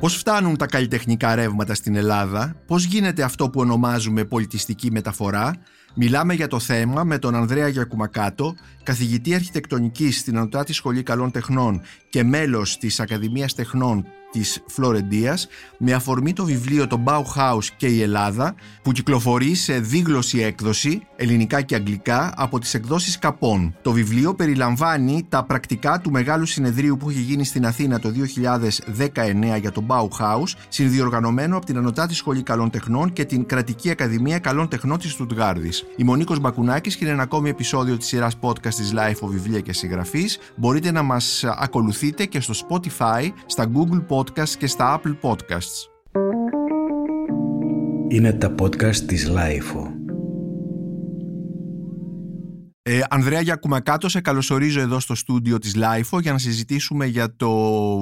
Πώς φτάνουν τα καλλιτεχνικά ρεύματα στην Ελλάδα, πώς γίνεται αυτό που ονομάζουμε πολιτιστική μεταφορά, μιλάμε για το θέμα με τον Ανδρέα Γιακουμακάτο, καθηγητή αρχιτεκτονικής στην Ανωτάτη Σχολή Καλών Τεχνών και μέλος της Ακαδημίας Τεχνών της Φλωρεντίας με αφορμή το βιβλίο το Bauhaus και η Ελλάδα που κυκλοφορεί σε δίγλωση έκδοση ελληνικά και αγγλικά από τις εκδόσεις Καπών. Το βιβλίο περιλαμβάνει τα πρακτικά του μεγάλου συνεδρίου που είχε γίνει στην Αθήνα το 2019 για το Bauhaus συνδιοργανωμένο από την Ανωτάτη Σχολή Καλών Τεχνών και την Κρατική Ακαδημία Καλών Τεχνών της Στουτγάρδης. Η Μονίκος Μπακουνάκης και ένα ακόμη επεισόδιο της σειράς podcast της Life of Βιβλία και Συγγραφής μπορείτε να μας ακολουθείτε και στο Spotify, στα Google Podcasts και στα Apple Podcasts. Είναι τα podcast της Life. Ε, Ανδρέα Γιακουμακάτο, σε καλωσορίζω εδώ στο στούντιο της LIFO για να συζητήσουμε για το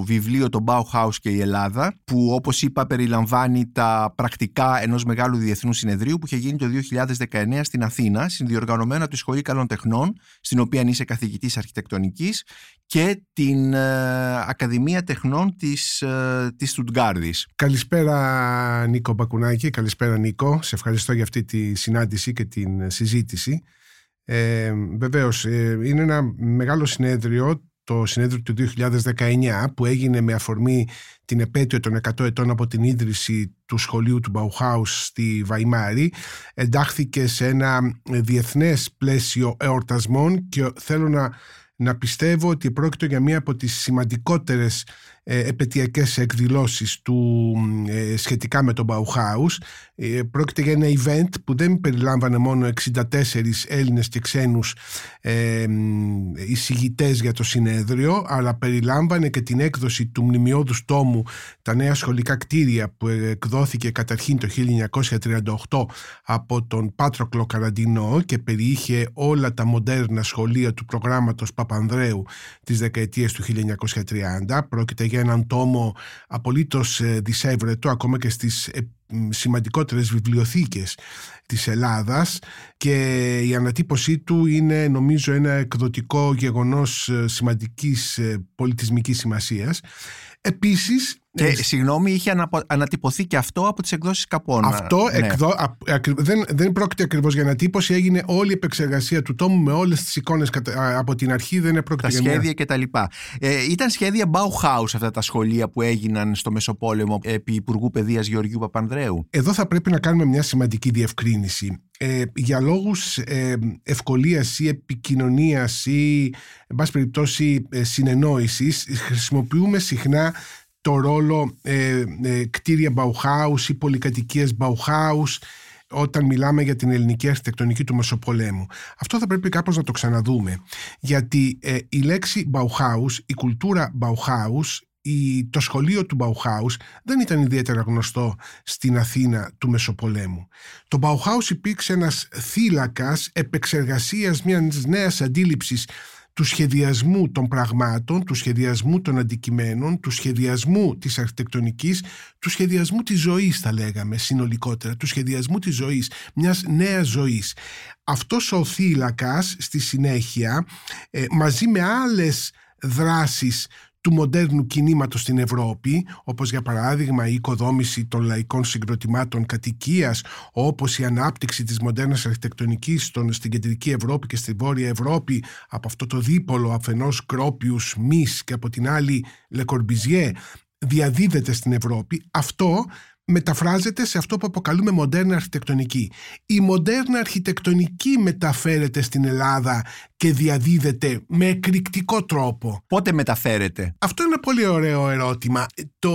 βιβλίο «Το Bauhaus και η Ελλάδα» που όπως είπα περιλαμβάνει τα πρακτικά ενός μεγάλου διεθνού συνεδρίου που είχε γίνει το 2019 στην Αθήνα συνδιοργανωμένο από τη Σχολή Καλών Τεχνών στην οποία είσαι καθηγητής αρχιτεκτονικής και την ε, Ακαδημία Τεχνών της, ε, της Στουτγκάρδης. Καλησπέρα Νίκο Μπακουνάκη, καλησπέρα Νίκο. Σε ευχαριστώ για αυτή τη συνάντηση και την συζήτηση. Ε, βεβαίως, ε, είναι ένα μεγάλο συνέδριο, το συνέδριο του 2019 που έγινε με αφορμή την επέτειο των 100 ετών από την ίδρυση του σχολείου του Bauhaus στη Βαϊμάρη εντάχθηκε σε ένα διεθνές πλαίσιο εορτασμών και θέλω να, να πιστεύω ότι πρόκειται για μία από τις σημαντικότερες ε, επαιτειακές εκδηλώσεις του ε, σχετικά με τον Bauhaus. Ε, πρόκειται για ένα event που δεν περιλάμβανε μόνο 64 Έλληνες και ξένους ε, εισηγητές για το συνέδριο αλλά περιλάμβανε και την έκδοση του μνημειώδους τόμου τα νέα σχολικά κτίρια που εκδόθηκε καταρχήν το 1938 από τον Πάτροκλο Καραντινό και περιείχε όλα τα μοντέρνα σχολεία του προγράμματος Παπανδρέου της δεκαετίας του 1930. Πρόκειται για έναν τόμο απολύτως ε, δισεύρετο ακόμα και στις ε, σημαντικότερες βιβλιοθήκες της Ελλάδας και η ανατύπωσή του είναι νομίζω ένα εκδοτικό γεγονός ε, σημαντικής πολιτισμικής σημασίας. Επίσης και ε, συγγνώμη, είχε ανατυπωθεί και αυτό από τις εκδόσεις Καπών. Αυτό ναι. εκδο... δεν, δεν πρόκειται ακριβώς για ανατύπωση. Έγινε όλη η επεξεργασία του τόμου με όλες τις εικόνες από την αρχή. Δεν πρόκειται τα σχέδια κτλ. Ε, ήταν σχέδια Bauhaus αυτά τα σχολεία που έγιναν στο Μεσοπόλεμο επί Υπουργού Παιδείας Γεωργίου Παπανδρέου. Εδώ θα πρέπει να κάνουμε μια σημαντική διευκρίνηση. Ε, για λόγους ε, ευκολίας ή επικοινωνίας ή εν πάση περιπτώσει ε, συνεννόησης χρησιμοποιούμε συχνά το ρόλο ε, ε, κτίρια Bauhaus ή πολυκατοικίες Bauhaus όταν μιλάμε για την ελληνική αρχιτεκτονική του Μεσοπολέμου. Αυτό θα πρέπει κάπως να το ξαναδούμε. Γιατί ε, η λέξη Bauhaus, η κουλτούρα Bauhaus, η, το σχολείο του Bauhaus δεν ήταν ιδιαίτερα γνωστό στην Αθήνα του Μεσοπολέμου. Το Bauhaus υπήρξε ένας θύλακας επεξεργασίας μιας νέας αντίληψης του σχεδιασμού των πραγμάτων, του σχεδιασμού των αντικειμένων, του σχεδιασμού της αρχιτεκτονικής, του σχεδιασμού της ζωής θα λέγαμε συνολικότερα, του σχεδιασμού της ζωής, μιας νέας ζωής. Αυτός ο θύλακας στη συνέχεια ε, μαζί με άλλες δράσεις του μοντέρνου κινήματος στην Ευρώπη, όπως για παράδειγμα η οικοδόμηση των λαϊκών συγκροτημάτων κατοικίας, όπως η ανάπτυξη της μοντέρνας αρχιτεκτονικής στην κεντρική Ευρώπη και στη βόρεια Ευρώπη από αυτό το δίπολο αφενός Κρόπιους, Μις και από την άλλη Λεκορμπιζιέ, διαδίδεται στην Ευρώπη, αυτό μεταφράζεται σε αυτό που αποκαλούμε μοντέρνα αρχιτεκτονική. Η μοντέρνα αρχιτεκτονική μεταφέρεται στην Ελλάδα και διαδίδεται με εκρηκτικό τρόπο. Πότε μεταφέρεται; Αυτό είναι ένα πολύ ωραίο ερώτημα. Το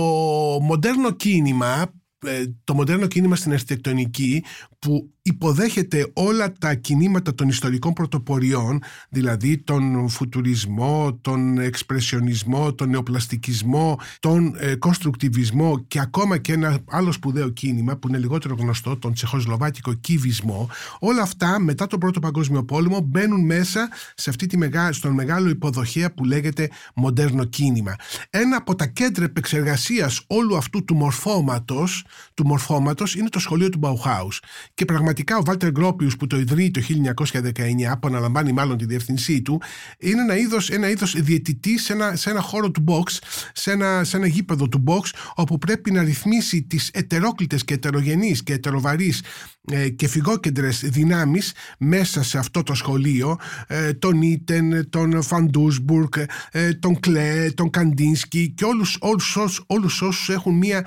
μοντέρνο κίνημα ε, το μοντέρνο κίνημα στην αρχιτεκτονική που υποδέχεται όλα τα κινήματα των ιστορικών πρωτοποριών, δηλαδή τον φουτουρισμό, τον εξπρεσιονισμό, τον νεοπλαστικισμό, τον ε, κονστρουκτιβισμό και ακόμα και ένα άλλο σπουδαίο κίνημα που είναι λιγότερο γνωστό, τον τσεχοσλοβάκικο κυβισμό, όλα αυτά μετά τον Πρώτο Παγκόσμιο Πόλεμο μπαίνουν μέσα σε αυτή τη μεγά, στον μεγάλο υποδοχέα που λέγεται μοντέρνο κίνημα. Ένα από τα κέντρα επεξεργασίας όλου αυτού του μορφώματος, του μορφώματος είναι το σχολείο του Bauhaus και πραγματικά πραγματικά ο Βάλτερ Γκρόπιους που το ιδρύει το 1919, που αναλαμβάνει μάλλον τη διευθυνσή του, είναι ένα είδος ένα είδος διαιτητή σε ένα, σε ένα χώρο του box, σε ένα, σε ένα γήπεδο του box, όπου πρέπει να ρυθμίσει τις ετερόκλητες και ετερογενείς και ετεροβαρείς ε, και φυγόκεντρες δυνάμεις μέσα σε αυτό το σχολείο, ε, τον Ίτεν, τον Φαντούσμπουργκ, ε, τον Κλέ, τον Καντίνσκι και όλους, όλους, όλους, όλους όσους έχουν μία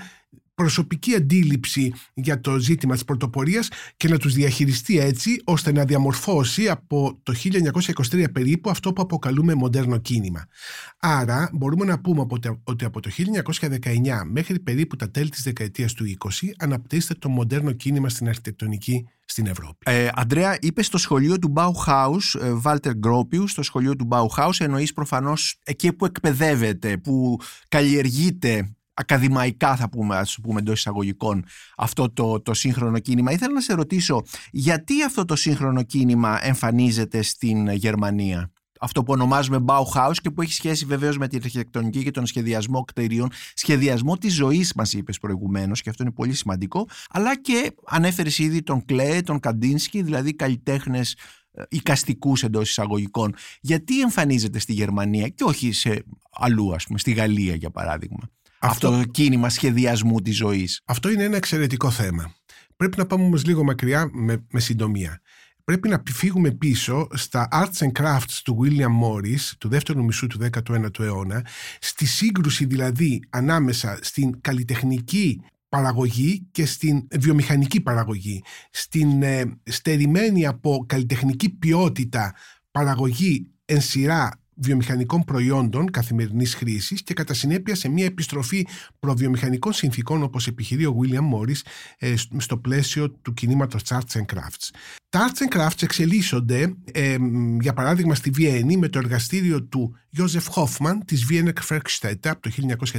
προσωπική αντίληψη για το ζήτημα της πρωτοπορίας και να τους διαχειριστεί έτσι ώστε να διαμορφώσει από το 1923 περίπου αυτό που αποκαλούμε μοντέρνο κίνημα. Άρα μπορούμε να πούμε ότι από το 1919 μέχρι περίπου τα τέλη της δεκαετίας του 20 αναπτύσσεται το μοντέρνο κίνημα στην αρχιτεκτονική στην Ευρώπη. Ε, Αντρέα, είπες στο σχολείο του Bauhaus, ε, Walter Gropius, στο σχολείο του Bauhaus, εννοείς προφανώς εκεί που εκπαιδεύεται, που καλλιεργείται ακαδημαϊκά θα πούμε, ας πούμε εντός εισαγωγικών αυτό το, το σύγχρονο κίνημα. Ήθελα να σε ρωτήσω γιατί αυτό το σύγχρονο κίνημα εμφανίζεται στην Γερμανία; Αυτό που ονομάζουμε Bauhaus και που έχει σχέση βεβαίως με την αρχιτεκτονική και τον σχεδιασμό κτηρίων, σχεδιασμό της ζωής, μας είπες προηγουμένως, και αυτό είναι πολύ σημαντικό, αλλά και ανέφερες ήδη τον Κλέ, τον Καντίνσκι, δηλαδή καλλιτέχνες ε, οικαστικούς εντός εισαγωγικών. Γιατί εμφανίζεται στη Γερμανία και όχι σε αλλού, ας πούμε, στη Γαλλία για παράδειγμα; Αυτό, το κίνημα σχεδιασμού της ζωής. Αυτό είναι ένα εξαιρετικό θέμα. Πρέπει να πάμε όμως λίγο μακριά με, με συντομία. Πρέπει να φύγουμε πίσω στα arts and crafts του William Morris του δεύτερου μισού του 19ου αιώνα, στη σύγκρουση δηλαδή ανάμεσα στην καλλιτεχνική παραγωγή και στην βιομηχανική παραγωγή, στην ε, στερημένη από καλλιτεχνική ποιότητα παραγωγή εν σειρά βιομηχανικών προϊόντων καθημερινής χρήσης και κατά συνέπεια σε μια επιστροφή προβιομηχανικών συνθήκων όπως επιχειρεί ο William Morris ε, στο πλαίσιο του κινήματος Arts and Crafts. Τα Arts and Crafts εξελίσσονται ε, για παράδειγμα στη Βιέννη με το εργαστήριο του Joseph Hoffman της Wiener Werkstätte από το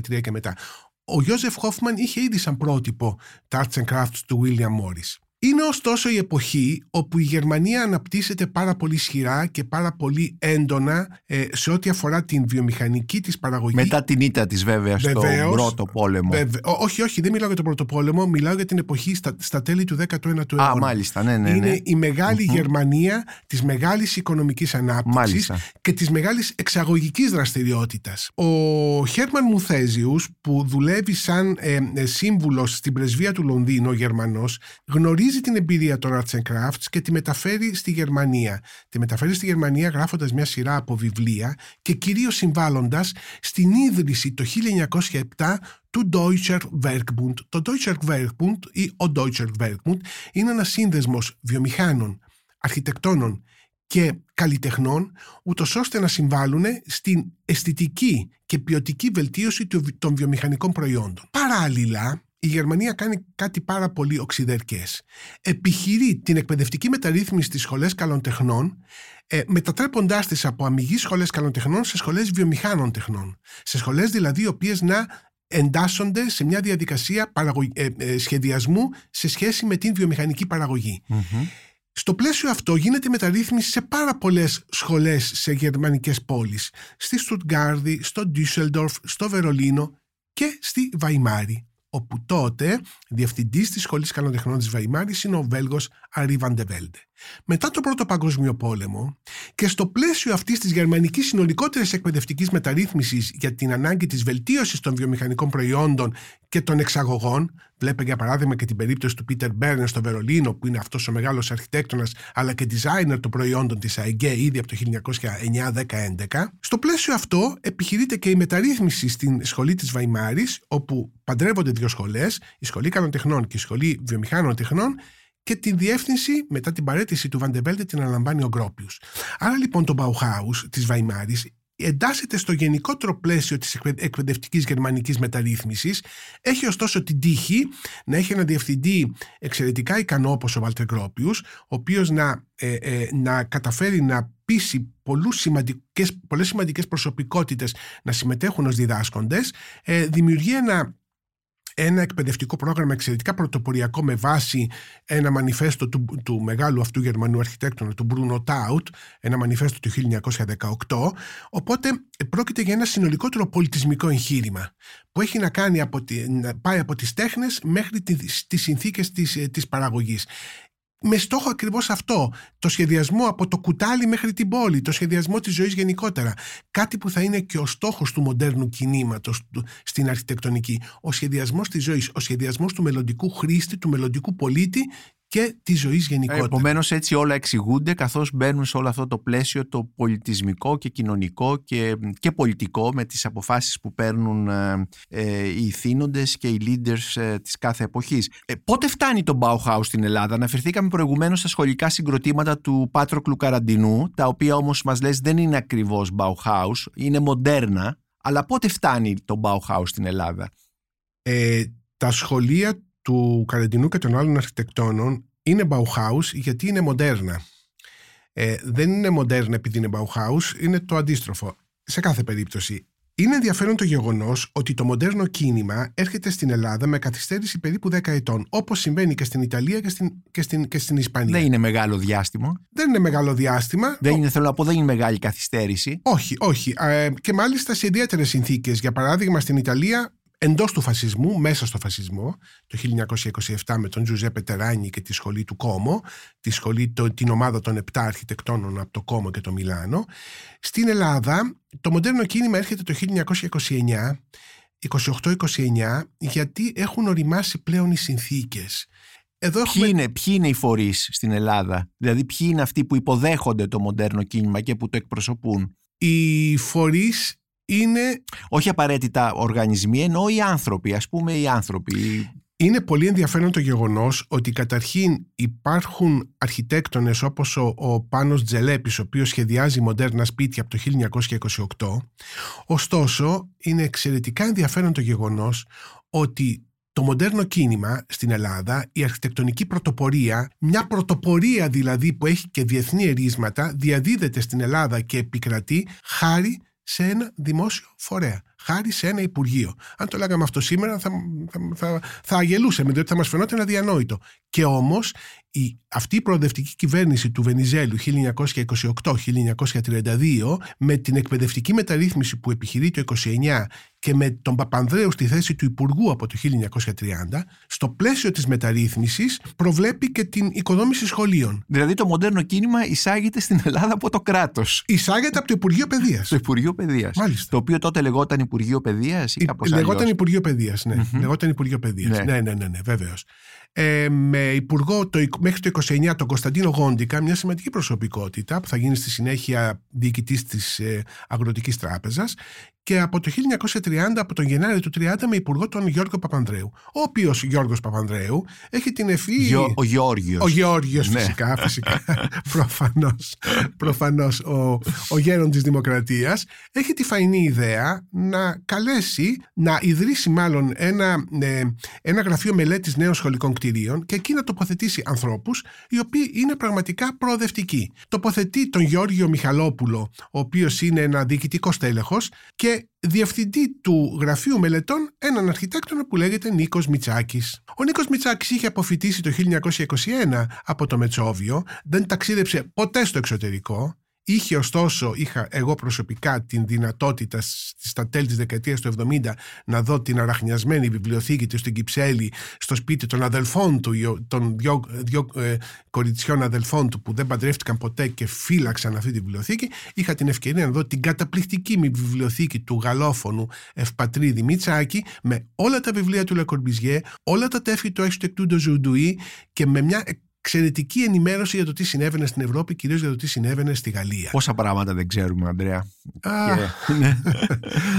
1903 και μετά. Ο Joseph Hoffman είχε ήδη σαν πρότυπο τα Arts and Crafts του William Morris. Είναι ωστόσο η εποχή όπου η Γερμανία αναπτύσσεται πάρα πολύ ισχυρά και πάρα πολύ έντονα ε, σε ό,τι αφορά την βιομηχανική της παραγωγή. Μετά την ήττα της βέβαια στον πρώτο πόλεμο. όχι, όχι, δεν μιλάω για τον πρώτο πόλεμο, μιλάω για την εποχή στα, στα τέλη του 19ου αιώνα. Α, μάλιστα, ναι, ναι. Είναι ναι. η μεγαλη Γερμανία της μεγάλης οικονομικής ανάπτυξης και της μεγάλης εξαγωγικής δραστηριότητας. Ο Χέρμαν Μουθέζιους που δουλεύει σαν ε, ε, σύμβουλος στην πρεσβεία του Λονδίνου, ο Γερμανός, γνωρίζει γνωρίζει την εμπειρία των Arts and Crafts και τη μεταφέρει στη Γερμανία. Τη μεταφέρει στη Γερμανία γράφοντας μια σειρά από βιβλία και κυρίως συμβάλλοντας στην ίδρυση το 1907 του Deutscher Werkbund. Το Deutscher Werkbund ή ο Deutscher Werkbund είναι ένας σύνδεσμος βιομηχάνων, αρχιτεκτόνων και καλλιτεχνών, ούτως ώστε να συμβάλλουν στην αισθητική και ποιοτική βελτίωση των βιομηχανικών προϊόντων. Παράλληλα, η Γερμανία κάνει κάτι πάρα πολύ οξυδερκές. Επιχειρεί την εκπαιδευτική μεταρρύθμιση στις σχολές καλοντεχνών ε, μετατρέποντάς τις από αμυγείς σχολές καλοντεχνών σε σχολές βιομηχάνων τεχνών. Σε σχολές δηλαδή οι οποίες να εντάσσονται σε μια διαδικασία ε, ε, σχεδιασμού σε σχέση με την βιομηχανική Στο πλαίσιο αυτό γίνεται μεταρρύθμιση σε πάρα πολλές σχολές σε γερμανικές πόλεις. Στη Στουτγκάρδη, στο Ντίσσελντορφ, στο Βερολίνο και στη Βαϊμάρη όπου τότε διευθυντής της Σχολής Καλοτεχνών της Βαϊμάρης είναι ο Βέλγος Αρί Βαντεβέλντε. Μετά τον Πρώτο Παγκόσμιο Πόλεμο και στο πλαίσιο αυτής της γερμανικής συνολικότερης εκπαιδευτικής μεταρρύθμισης για την ανάγκη της βελτίωσης των βιομηχανικών προϊόντων και των εξαγωγών, βλέπε για παράδειγμα και την περίπτωση του Πίτερ Μπέρνερ στο Βερολίνο, που είναι αυτός ο μεγάλος αρχιτέκτονας αλλά και designer των προϊόντων της ΑΕΓΕ ήδη από το 1909-10-11. Στο πλαίσιο αυτό επιχειρείται και η μεταρρύθμιση στην σχολή της Βαϊμάρης, όπου παντρεύονται δύο σχολές, η Σχολή Καλών Τεχνών και η Σχολή Βιομηχάνων Τεχνών, και την διεύθυνση μετά την παρέτηση του Βαντεβέλτε την αναλαμβάνει ο Γκρόπιους. Άρα λοιπόν το Bauhaus της Βαϊμάρης εντάσσεται στο γενικότερο πλαίσιο της εκπαιδευτικής γερμανικής μεταρρύθμισης. Έχει ωστόσο την τύχη να έχει ένα διευθυντή εξαιρετικά ικανό όπως ο Βάλτερ Γκρόπιους, ο οποίος να, ε, ε, να καταφέρει να πείσει πολλούς σημαντικές, πολλές σημαντικές προσωπικότητες να συμμετέχουν ως διδάσκοντες, ε, δημιουργεί ένα ένα εκπαιδευτικό πρόγραμμα εξαιρετικά πρωτοποριακό με βάση ένα μανιφέστο του, του μεγάλου αυτού Γερμανού αρχιτέκτονα, του Bruno Taut, ένα μανιφέστο του 1918. Οπότε πρόκειται για ένα συνολικότερο πολιτισμικό εγχείρημα που έχει να κάνει από τη, πάει από τις τέχνες μέχρι τις, τις συνθήκες της, της παραγωγής. Με στόχο ακριβώς αυτό, το σχεδιασμό από το κουτάλι μέχρι την πόλη, το σχεδιασμό της ζωής γενικότερα. Κάτι που θα είναι και ο στόχος του μοντέρνου κινήματος στην αρχιτεκτονική. Ο σχεδιασμός της ζωής, ο σχεδιασμός του μελλοντικού χρήστη, του μελλοντικού πολίτη και τη ζωής γενικότερα. Επομένως, έτσι όλα εξηγούνται καθώς μπαίνουν σε όλο αυτό το πλαίσιο το πολιτισμικό και κοινωνικό και, και πολιτικό με τις αποφάσεις που παίρνουν ε, ε, οι θύνοντε και οι leaders ε, της κάθε εποχής. Ε, πότε φτάνει το Bauhaus στην Ελλάδα, Αναφερθήκαμε προηγουμένως στα σχολικά συγκροτήματα του Πάτροκλου Καραντινού, τα οποία όμως μας λες δεν είναι ακριβώς Bauhaus, είναι μοντέρνα. Αλλά πότε φτάνει το Bauhaus στην Ελλάδα; Ε, τα σχολεία του Καραντινού και των άλλων αρχιτεκτόνων είναι Bauhaus γιατί είναι μοντέρνα. Ε, δεν είναι μοντέρνα επειδή είναι Bauhaus, είναι το αντίστροφο. Σε κάθε περίπτωση. Είναι ενδιαφέρον το γεγονός ότι το μοντέρνο κίνημα έρχεται στην Ελλάδα με καθυστέρηση περίπου 10 ετών, όπως συμβαίνει και στην Ιταλία και στην, και, στην, και στην Ισπανία. Δεν είναι μεγάλο διάστημα. Δεν είναι μεγάλο διάστημα. Δεν είναι, θέλω να πω, δεν είναι μεγάλη καθυστέρηση. Όχι, όχι. Ε, και μάλιστα σε ιδιαίτερες συνθήκες. Για παράδειγμα, στην Ιταλία Εντός του φασισμού, μέσα στο φασισμό, το 1927 με τον Τζουζέπε Τεράνι και τη σχολή του Κόμο, τη σχολή, το, την ομάδα των επτά αρχιτεκτόνων από το Κόμο και το Μιλάνο. Στην Ελλάδα, το μοντέρνο κίνημα έρχεται το 1929, 28-29, γιατί έχουν οριμάσει πλέον οι συνθήκες. Εδώ ποιοι, είναι, ποιοι είναι οι φορείς στην Ελλάδα, δηλαδή ποιοι είναι αυτοί που υποδέχονται το μοντέρνο κίνημα και που το εκπροσωπούν; Οι φορείς είναι... Όχι απαραίτητα οργανισμοί, ενώ οι άνθρωποι, ας πούμε οι άνθρωποι. Είναι πολύ ενδιαφέρον το γεγονός ότι καταρχήν υπάρχουν αρχιτέκτονες όπως ο, ο Πάνος Τζελέπης, ο οποίος σχεδιάζει μοντέρνα σπίτια από το 1928. Ωστόσο, είναι εξαιρετικά ενδιαφέρον το γεγονός ότι το μοντέρνο κίνημα στην Ελλάδα, η αρχιτεκτονική πρωτοπορία, μια πρωτοπορία δηλαδή που έχει και διεθνή ερίσματα, διαδίδεται στην Ελλάδα και επικρατεί χάρη σε ένα δημόσιο φορέα, χάρη σε ένα Υπουργείο. Αν το λέγαμε αυτό σήμερα θα, θα, θα, θα αγελούσαμε, διότι θα μας φαινόταν αδιανόητο. Και όμως η, αυτή η προοδευτική κυβέρνηση του Βενιζέλου 1928-1932 με την εκπαιδευτική μεταρρύθμιση που επιχειρεί το 1929 και με τον Παπανδρέου στη θέση του Υπουργού από το 1930 στο πλαίσιο της μεταρρύθμισης προβλέπει και την οικοδόμηση σχολείων. Δηλαδή το μοντέρνο κίνημα εισάγεται στην Ελλάδα από το κράτος. Εισάγεται από το Υπουργείο Παιδείας. Το Υπουργείο Παιδείας. Μάλιστα. Το οποίο τότε λεγόταν Υπουργείο Παιδείας ή κάπως Λεγόταν Υπουργείο Παιδείας, ναι. Mm-hmm. Λεγόταν Υπουργείο Παιδείας. Ναι, ναι, ναι, ναι, ναι βέβαιως ε, με υπουργό το, μέχρι το 29 τον Κωνσταντίνο Γόντικα, μια σημαντική προσωπικότητα που θα γίνει στη συνέχεια διοικητής της ε, Αγροτικής Τράπεζας και από το 1930, από τον Γενάρη του 30 με υπουργό τον Γιώργο Παπανδρέου. Ο οποίος Γιώργος Παπανδρέου έχει την ευφύ. ο Γιώργιος. Ο Γιώργιος, ναι. φυσικά. φυσικά Προφανώς. Προφανώς, ο, ο γέρον της Δημοκρατίας έχει τη φαϊνή ιδέα να καλέσει, να ιδρύσει μάλλον ένα, ε, ένα γραφείο μελέτης νέων σχολικών κτηρίων και εκεί να τοποθετήσει ανθρώπους οι οποίοι είναι πραγματικά προοδευτικοί. Τοποθετεί τον Γιώργιο Μιχαλόπουλο, ο οποίος είναι ένα διοικητικό στέλεχος και διευθυντή του Γραφείου Μελετών έναν αρχιτέκτονα που λέγεται Νίκος Μιτσάκης. Ο Νίκος Μιτσάκης είχε αποφυτίσει το 1921 από το Μετσόβιο, δεν ταξίδεψε ποτέ στο εξωτερικό Είχε ωστόσο, είχα εγώ προσωπικά την δυνατότητα στα τέλη της δεκαετίας του 70 να δω την αραχνιασμένη βιβλιοθήκη του στην Κυψέλη στο σπίτι των αδελφών του, των δυο, δυο ε, κοριτσιών αδελφών του που δεν παντρεύτηκαν ποτέ και φύλαξαν αυτή τη βιβλιοθήκη. Είχα την ευκαιρία να δω την καταπληκτική βιβλιοθήκη του γαλλόφωνου Ευπατρίδη Μιτσάκη με όλα τα βιβλία του Λεκορμπιζιέ, όλα τα τέφη του Architecture Ζουντουή και με μια εξαιρετική ενημέρωση για το τι συνέβαινε στην Ευρώπη, κυρίως για το τι συνέβαινε στη Γαλλία. Πόσα πράγματα δεν ξέρουμε, Αντρέα. Α, ναι.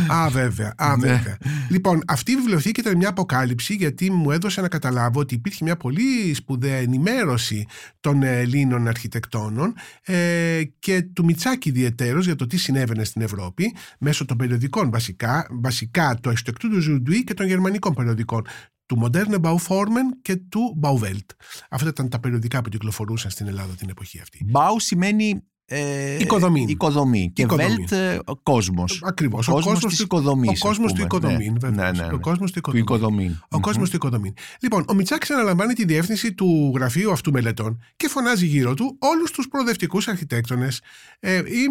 α βέβαια. Α, ναι. βέβαια. λοιπόν, αυτή η βιβλιοθήκη ήταν μια αποκάλυψη γιατί μου έδωσε να καταλάβω ότι υπήρχε μια πολύ σπουδαία ενημέρωση των Ελλήνων αρχιτεκτόνων ε, και του Μιτσάκη ιδιαιτέρως για το τι συνέβαινε στην Ευρώπη μέσω των περιοδικών βασικά, βασικά του του Ζουντουί και των γερμανικών περιοδικών του Moderne Bauformen και του Bauvelt. Αυτά ήταν τα περιοδικά που κυκλοφορούσαν στην Ελλάδα την εποχή αυτή. Bau σημαίνει ε, οικοδομή. οικοδομή. Και οικοδομή. Welt, ε, κόσμος. Ακριβώς. Ο, ο κόσμος της οικοδομής. Ο κόσμος του οικοδομή. Ναι. Ναι, ναι, ναι. Ο κόσμος του οικοδομή. Ο κόσμος του οικοδομή. Λοιπόν, ο Μιτσάκης αναλαμβάνει τη διεύθυνση του γραφείου αυτού μελετών και φωνάζει γύρω του όλους τους προοδευτικούς αρχιτέκτονες ε, ή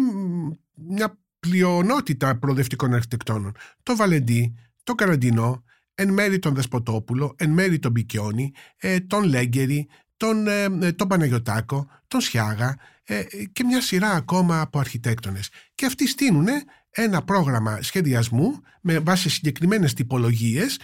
μια πλειονότητα προοδευτικών αρχιτεκτόνων. Το Βαλεντί, το Καραντινό, εν μέρη τον Δεσποτόπουλο, εν μέρη τον Μπικιόνι, ε, τον Λέγκερη, τον, ε, τον Παναγιωτάκο, τον Σιάγα ε, και μια σειρά ακόμα από αρχιτέκτονες. Και αυτοί στείλουν ένα πρόγραμμα σχεδιασμού με βάση συγκεκριμένες τυπολογίες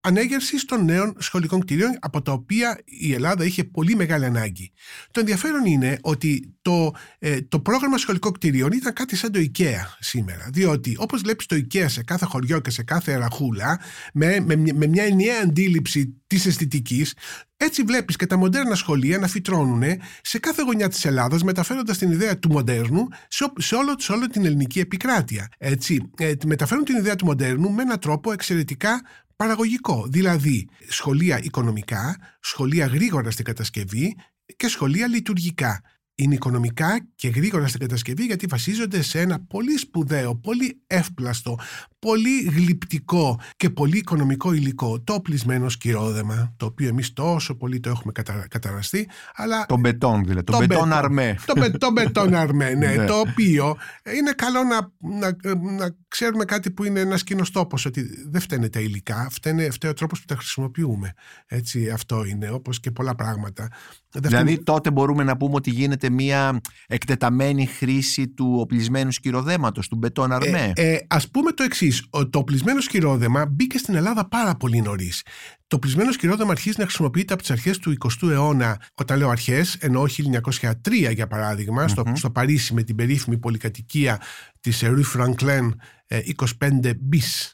ανέγερση των νέων σχολικών κτηρίων από τα οποία η Ελλάδα είχε πολύ μεγάλη ανάγκη. Το ενδιαφέρον είναι ότι το, ε, το πρόγραμμα σχολικών κτηρίων ήταν κάτι σαν το IKEA σήμερα. Διότι όπως βλέπεις το IKEA σε κάθε χωριό και σε κάθε ραχούλα με, με, με μια ενιαία αντίληψη της αισθητικής, έτσι βλέπεις και τα μοντέρνα σχολεία να φυτρώνουν σε κάθε γωνιά της Ελλάδας, μεταφέροντας την ιδέα του μοντέρνου σε, σε, όλο, σε όλη την ελληνική επικράτεια. Έτσι, ε, μεταφέρουν την ιδέα του μοντέρνου με έναν τρόπο εξαιρετικά παραγωγικό. Δηλαδή σχολεία οικονομικά, σχολεία γρήγορα στην κατασκευή και σχολεία λειτουργικά είναι οικονομικά και γρήγορα στην κατασκευή γιατί βασίζονται σε ένα πολύ σπουδαίο, πολύ εύπλαστο, πολύ γλυπτικό και πολύ οικονομικό υλικό, το πλησμένο σκυρόδεμα, το οποίο εμείς τόσο πολύ το έχουμε κατα... καταραστεί, αλλά... Το μπετόν δηλαδή, το, το μπετόν αρμέ. Το, το μπετόν αρμέ, ναι, ναι, το οποίο είναι καλό να, να, να ξέρουμε κάτι που είναι ένας κοινός τόπος, ότι δεν φταίνε τα υλικά, φταίνε, φταίει ο τρόπος που τα χρησιμοποιούμε. Έτσι, αυτό είναι, όπως και πολλά πράγματα. Δηλαδή τότε μπορούμε να πούμε ότι γίνεται μια εκτεταμένη χρήση του οπλισμένου σκυροδέματος, του μπετόν αρμέ. Ε, ε, ας πούμε το εξής. το οπλισμένο σκυρόδεμα μπήκε στην Ελλάδα πάρα πολύ νωρίς. Το οπλισμένο σκυρόδεμα αρχίζει να χρησιμοποιείται από τις αρχές του 20ου αιώνα. Όταν λέω αρχές, εννοώ 1903 για παραδειγμα στο, στο Παρίσι με την περίφημη πολυκατοικία της Rue Franklin 25 bis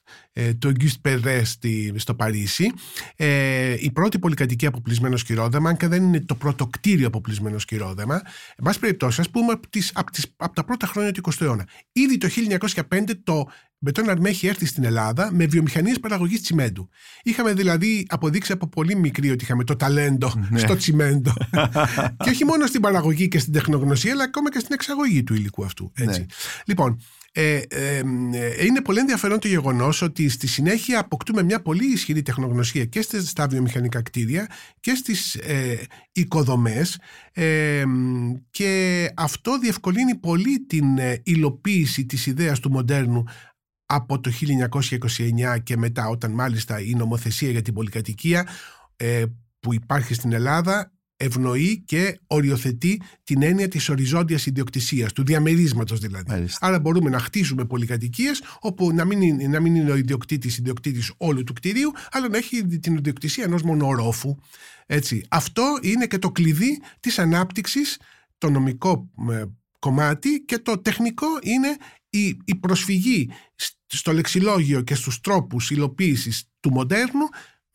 του Auguste Perret στο Παρίσι. Ε, η πρώτη πολυκατοικία αποπλισμένο σκυρόδεμα, αν και δεν είναι το πρώτο κτίριο αποπλισμένο σκυρόδεμα, εν πάση περιπτώσει, ας πούμε από, τις, από, τις, από τα πρώτα χρόνια του 20ου αιώνα. Ήδη το 1905 το Μπετόν Αρμέ έχει έρθει στην Ελλάδα με βιομηχανίες παραγωγής τσιμέντου. Είχαμε δηλαδή αποδείξει από πολύ μικρή ότι είχαμε το ταλέντο ναι. στο τσιμέντο. και όχι μόνο στην παραγωγή και στην τεχνογνωσία, αλλά ακόμα και στην εξαγωγή του υλικού αυτού. Έτσι. Ναι. Λοιπόν, ε, ε, είναι πολύ ενδιαφέρον το γεγονός ότι στη συνέχεια αποκτούμε μια πολύ ισχυρή τεχνογνωσία και στα βιομηχανικά κτίρια και στις ε, οικοδομές ε, και αυτό διευκολύνει πολύ την ε, υλοποίηση της ιδέας του μοντέρνου από το 1929 και μετά όταν μάλιστα η νομοθεσία για την πολυκατοικία ε, που υπάρχει στην Ελλάδα ευνοεί και οριοθετεί την έννοια της οριζόντιας ιδιοκτησίας, του διαμερίσματος δηλαδή. Άρα μπορούμε να χτίσουμε πολυκατοικίες όπου να μην, είναι, να μην είναι ο ιδιοκτήτης ιδιοκτήτης όλου του κτηρίου, αλλά να έχει την ιδιοκτησία ενός μονορόφου. Έτσι. Αυτό είναι και το κλειδί της ανάπτυξης, το νομικό ε, κομμάτι και το τεχνικό είναι η, η προσφυγή στο λεξιλόγιο και στους τρόπους υλοποίησης του μοντέρνου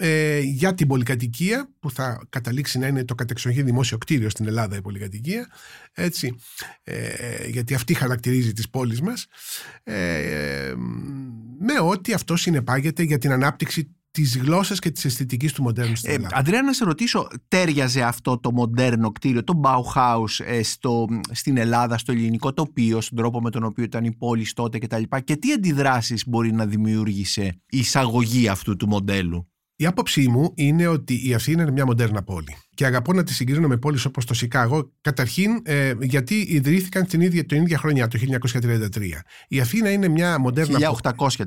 ε, για την πολυκατοικία που θα καταλήξει να είναι το κατεξοχή δημόσιο κτίριο στην Ελλάδα η πολυκατοικία έτσι, ε, γιατί αυτή χαρακτηρίζει τις πόλεις μας ε, με ό,τι αυτό συνεπάγεται για την ανάπτυξη τη γλώσσα και τη αισθητική του μοντέρνου στην ε, Ελλάδα. Αντρέα, να σε ρωτήσω, τέριαζε αυτό το μοντέρνο κτίριο, το Bauhaus, ε, στο, στην Ελλάδα, στο ελληνικό τοπίο, στον τρόπο με τον οποίο ήταν η πόλη τότε κτλ. Και, και τι αντιδράσεις μπορεί να δημιούργησε η εισαγωγή αυτού του μοντέλου; Η άποψή μου είναι ότι η Αθήνα είναι μια μοντέρνα πόλη και αγαπώ να τη συγκρίνω με πόλεις όπως το Σικάγο, καταρχήν ε, γιατί ιδρύθηκαν την ίδια, την ίδια χρονιά, το 1933. Η Αθήνα είναι μια μοντέρνα... 1833.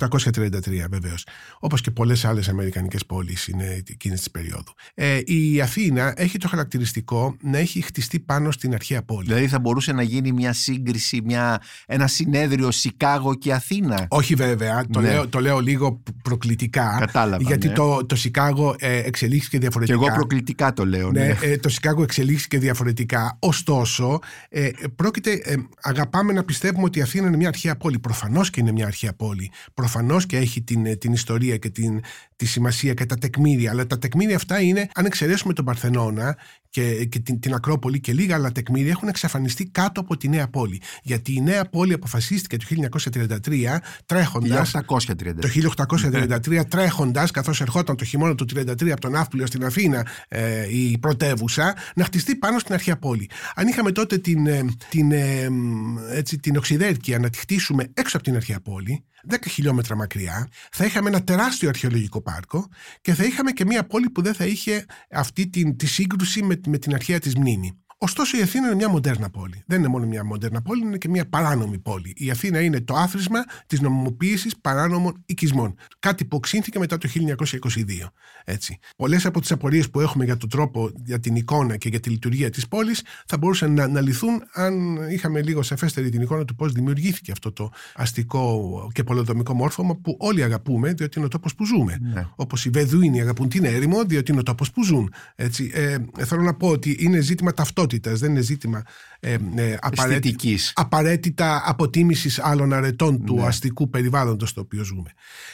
1833 βεβαίως. Όπως και πολλές άλλες αμερικανικές πόλεις είναι εκείνης της περίοδου. Ε, η Αθήνα έχει το χαρακτηριστικό να έχει χτιστεί πάνω στην αρχαία πόλη. Δηλαδή θα μπορούσε να γίνει μια σύγκριση, μια, ένα συνέδριο Σικάγο και Αθήνα; Όχι βέβαια, το, ναι. λέω, το λέω λίγο προκλητικά. Κατάλαβα, γιατί ναι. το, το Σικάγο ε, εξελίχθηκε διαφορετικά. Και εγώ προκλητικά το λέω. Ναι, ναι. Ε, το Σικάγο εξελίχθηκε διαφορετικά. Ωστόσο, ε, πρόκειται, ε, αγαπάμε να πιστεύουμε ότι η Αθήνα είναι μια αρχαία πόλη. Προφανώς και είναι μια αρχαία πόλη. Προφανώς και έχει την, ε, την ιστορία και την, τη σημασία και τα τεκμήρια. Αλλά τα τεκμήρια αυτά είναι, αν εξαιρέσουμε τον Παρθενώνα και, και την, την Ακρόπολη και λίγα άλλα τεκμήρια, έχουν εξαφανιστεί κάτω από τη νέα πόλη. Γιατί η νέα πόλη αποφασίστηκε το 1933 τρέχοντα. Το 1833 τρέχοντας, καθώς ερχόταν το χειμώνα του 1933 από τον Ναύπλιο στην Αθήνα ε, η πρωτεύουσα, να χτιστεί πάνω στην αρχαία πόλη. Αν είχαμε τότε την, ε, την, ε, έτσι, την οξυδέρκεια να τη χτίσουμε έξω από την αρχαία πόλη, 10 χιλιόμετρα μακριά, θα είχαμε ένα τεράστιο αρχαιολογικό πάρκο και θα είχαμε και μια πόλη που δεν θα είχε αυτή την, τη σύγκρουση με, με την αρχαία της μνήμη. Ωστόσο η Αθήνα είναι μια μοντέρνα πόλη. Δεν είναι μόνο μια μοντέρνα πόλη, είναι και μια παράνομη πόλη. Η Αθήνα είναι το άθροισμα της νομιμοποίησης παράνομων οικισμών. Κάτι που οξύνθηκε μετά το 1922. Έτσι. Πολλές από τις απορίες που έχουμε για τον τρόπο, για την εικόνα και για τη λειτουργία της πόλης θα μπορούσαν να, να λυθούν αν είχαμε λίγο σαφέστερη την εικόνα του πώς δημιουργήθηκε αυτό το αστικό και πολεοδομικό μόρφωμα που όλοι αγαπούμε, διότι είναι ο τόπος που ζούμε. Ναι. Όπως οι Βεδουίνοι αγαπούν την έρημο, διότι είναι ο τόπος που ζουν. Έτσι. Ε, θέλω να πω ότι είναι ζήτημα ταυτότητας, δεν είναι ζήτημα ε, ε, απαραίτητα, απαραίτητα αποτίμησης άλλων αρετών του ναι. αστικού περιβάλλοντος στο οποίο ζούμε.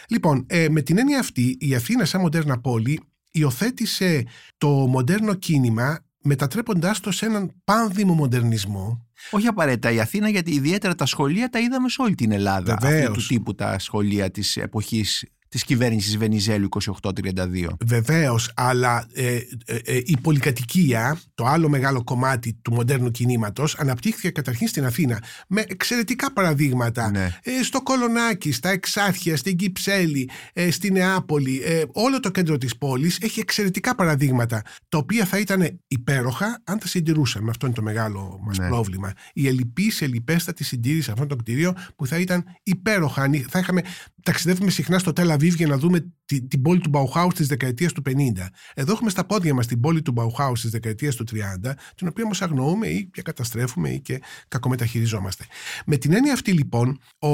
Λοιπόν, ε, με την έννοια αυτή, η Αθήνα, σαν μοντέρνα πόλη, υιοθέτησε το μοντέρνο κίνημα μετατρέποντάς το σε έναν πάνδημο μοντερνισμό όχι απαραίτητα η Αθήνα, γιατί ιδιαίτερα τα σχολεία τα είδαμε σε όλη την Ελλάδα. Βεβαίως. Αυτού του τύπου τα σχολεία της εποχής της κυβέρνησης Βενιζέλου 2832. Βεβαίως, αλλά ε, ε, ε, η πολυκατοικία, το άλλο μεγάλο κομμάτι του μοντέρνου κινήματος, αναπτύχθηκε καταρχήν στην Αθήνα με εξαιρετικά παραδείγματα. Ναι. Ε, στο Κολονάκι, στα Εξάρχεια, στην Κυψέλη, ε, στη Νεάπολη. Ε, όλο το κέντρο της πόλης έχει εξαιρετικά παραδείγματα, τα οποία θα ήταν υπέροχα αν τα συντηρούσαμε. Αυτό είναι το μεγάλο μας Ναι. πρόβλημα. Η ελλειπή, ελλειπέστατη συντήρηση αυτών των κτηρίων που θα ήταν υπέροχα. αν Θα είχαμε, ταξιδεύουμε συχνά στο Τελαβίβ για να δούμε την, την πόλη του Μπαουχάου της δεκαετίας του 50. Εδώ έχουμε στα πόδια μας την πόλη του Μπαουχάου της δεκαετίας του 30, την οποία όμως αγνοούμε ή και καταστρέφουμε ή και κακομεταχειριζόμαστε. Με την έννοια αυτή λοιπόν, ο,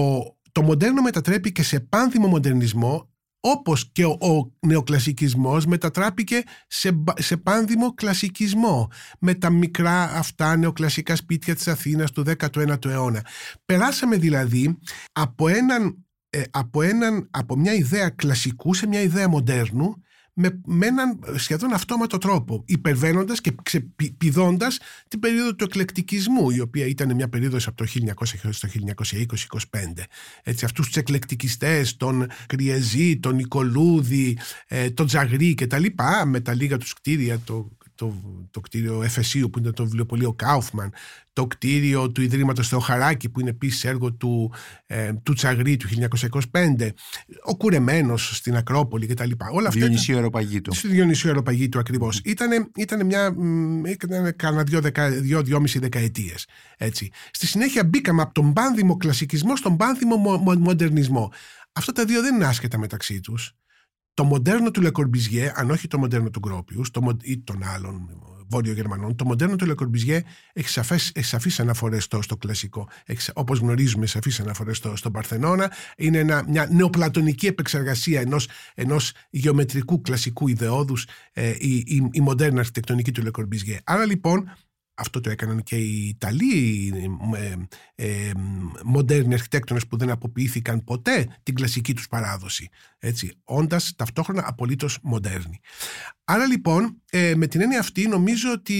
το μοντέρνο μετατρέπει και σε πάνδημο μοντερνισμό όπως και ο, ο νεοκλασικισμός μετατράπηκε σε, μπα- σε πάνδημο κλασικισμό με τα μικρά αυτά νεοκλασικά σπίτια της Αθήνας του 19ου αιώνα. Περάσαμε δηλαδή από, έναν, ε, από, έναν, από μια ιδέα κλασικού σε μια ιδέα μοντέρνου με, με έναν σχεδόν αυτόματο τρόπο, υπερβαίνοντας και ξεπηδώντας την περίοδο του εκλεκτικισμού, η οποία ήταν μια περίοδος από το 1900 έως το 1920-25. Έτσι, αυτούς τους εκλεκτικιστές, τον Κριεζή, τον Νικολούδη, ε, τον Τζαγρή και τα λοιπά, με τα λίγα τους κτίρια, το, το, το κτίριο Εφεσίου που είναι το βιβλιοπωλείο Κάουφμαν, το κτίριο του Ιδρύματος Θεοχαράκη που είναι επίσης έργο του, ε, του Τσαγρή του 1925, ο Κουρεμένος στην Ακρόπολη κτλ. Όλα αυτά Διονυσίου Αεροπαγίτου. Στη Διονυσίου Αεροπαγίτου ακριβώς. Ήταν, ήταν μια. μ, Ήταν κάνα δύο, δεκα, δύο, δυόμιση δεκαετίες. Στη συνέχεια μπήκαμε από τον πάνδημο κλασικισμό στον πάνδημο μο, μο- μοντερνισμό. Αυτά τα δύο δεν είναι άσχετα μεταξύ τους. Το μοντέρνο του Λεκορμπιζιέ, αν όχι το μοντέρνο του Γκρόπιου ή των άλλων Βόρειο Γερμανών, το μοντέρνο του Λεκορμπιζιέ έχει, σαφές, έχει σαφείς αναφορές στο, στο κλασικό. Έχει, σα- όπως γνωρίζουμε, σαφείς αναφορές στο, στον Παρθενώνα. Είναι ένα, μια νεοπλατωνική επεξεργασία ενός, ενός γεωμετρικού κλασικού ιδεώδους ε, η, η, η μοντέρνα αρχιτεκτονική του Λεκορμπιζιέ. Άρα λοιπόν αυτό το έκαναν και οι Ιταλοί οι, ε, ε, μοντέρνοι αρχιτέκτονες που δεν αποποιήθηκαν ποτέ την κλασική τους παράδοση. Έτσι, όντας ταυτόχρονα απολύτως μοντέρνοι. Άρα λοιπόν, ε, με την έννοια αυτή νομίζω ότι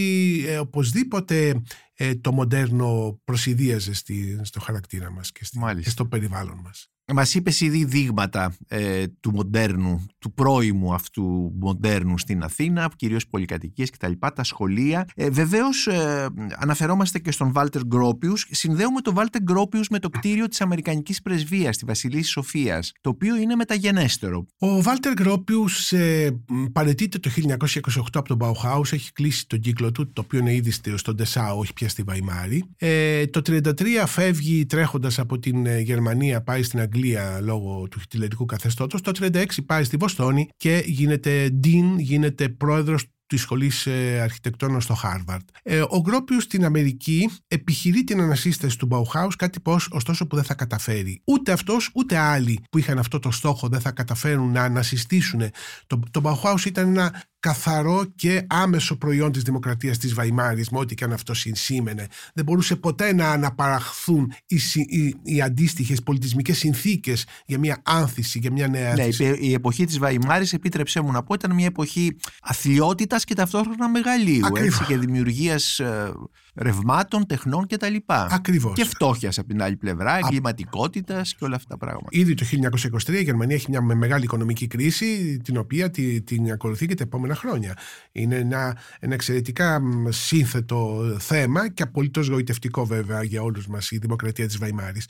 ε, οπωσδήποτε ε, το μοντέρνο προσυδίαζε στη, στο χαρακτήρα μας και, στη, Μάλιστα. και στο περιβάλλον μας. Μας είπες ήδη δείγματα ε, του μοντέρνου, του πρώιμου αυτού μοντέρνου στην Αθήνα, κυρίως πολυκατοικίες κτλ. Τα σχολεία. Ε, Βεβαίως, ε, αναφερόμαστε και στον Βάλτερ Γκρόπιους. Συνδέουμε τον Βάλτερ Γκρόπιους με το κτίριο της Αμερικανικής Πρεσβείας στη Βασιλίση Σοφίας, το οποίο είναι μεταγενέστερο. Ο Βάλτερ Γκρόπιους ε, μ, παραιτείται το 1928 από τον Μπαουχάους, έχει κλείσει τον κύκλο του, το οποίο είναι ήδη στο- στο Ντεσάου, όχι πια στη Βαϊμάρη. Ε, το 1933 φεύγει τρέχοντας από την ε, Γερμανία, πάει στην Αγγλία λόγω του χιτιλερικού καθεστώτος. Το 1936 πάει στη Βοστόνη και γίνεται Dean, γίνεται πρόεδρος της σχολής αρχιτεκτόνων στο Χάρβαρτ. Ε, ο Γκρόπιους στην Αμερική επιχειρεί την ανασύσταση του Μπαουχάους, κάτι πως ωστόσο που δεν θα καταφέρει. Ούτε αυτός ούτε άλλοι που είχαν αυτό το στόχο δεν θα καταφέρουν να ανασυστήσουν. Το, το Μπαουχάου ήταν ένα καθαρό και άμεσο προϊόν της δημοκρατίας της Βαϊμάρης με ό,τι και αν αυτό συνσήμενε. Δεν μπορούσε ποτέ να αναπαραχθούν οι, συ- οι, οι αντίστοιχες πολιτισμικές συνθήκες για μια άνθηση, για μια νέα Ναι, άνθηση. η- η εποχή της Βαϊμάρης, επίτρεψέ μου να πω, ήταν μια εποχή αθλειότητα και ταυτόχρονα μεγαλείου. Ακριβώς. Έτσι, και δημιουργίας ρευμάτων, τεχνών κτλ. Ακριβώς. Και φτώχειας από την άλλη πλευρά, εγκληματικότητας και όλα αυτά τα πράγματα. Ήδη το 1923 η Γερμανία έχει μια με- μεγάλη οικονομική κρίση την οποία τη- την ακολουθεί και τα επόμενα χρόνια. Είναι ένα, ένα εξαιρετικά μ, σύνθετο θέμα και απολύτως γοητευτικό βέβαια για όλους μας η δημοκρατία της Βαϊμάρης.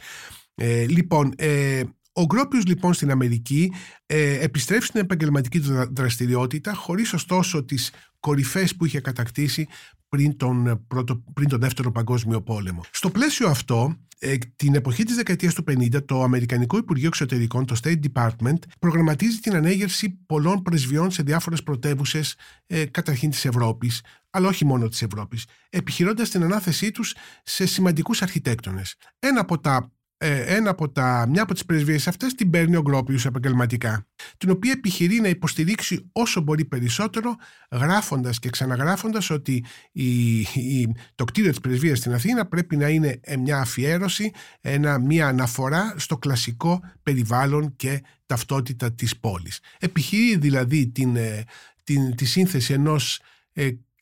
Ε, λοιπόν, ε, ο Γκρόπιους λοιπόν στην Αμερική ε, επιστρέφει στην επαγγελματική του δρα- δραστηριότητα χωρίς ωστόσο τις κορυφές που είχε κατακτήσει πριν τον, πρώτο, πριν τον Δεύτερο Παγκόσμιο Πόλεμο. Στο πλαίσιο αυτό, ε, την εποχή της δεκαετίας του 50 το Αμερικανικό Υπουργείο Εξωτερικών, το State Department, προγραμματίζει την ανέγερση πολλών πρεσβειών σε διάφορες πρωτεύουσες ε, καταρχήν της Ευρώπης, αλλά όχι μόνο της Ευρώπης, επιχειρώντας την ανάθεσή τους σε σημαντικούς αρχιτέκτονες. Ένα από τα ε, ένα από τα, μια από τις πρεσβείες αυτές την παίρνει ο Γκρόπιους επαγγελματικά, την οποία επιχειρεί να υποστηρίξει όσο μπορεί περισσότερο, γράφοντας και ξαναγράφοντας ότι η, η, το κτίριο της πρεσβείας στην Αθήνα πρέπει να είναι ε, μια αφιέρωση, ένα, μια αναφορά στο κλασικό περιβάλλον και ταυτότητα της πόλης. Επιχειρεί δηλαδή την, ε, την, τη σύνθεση ενός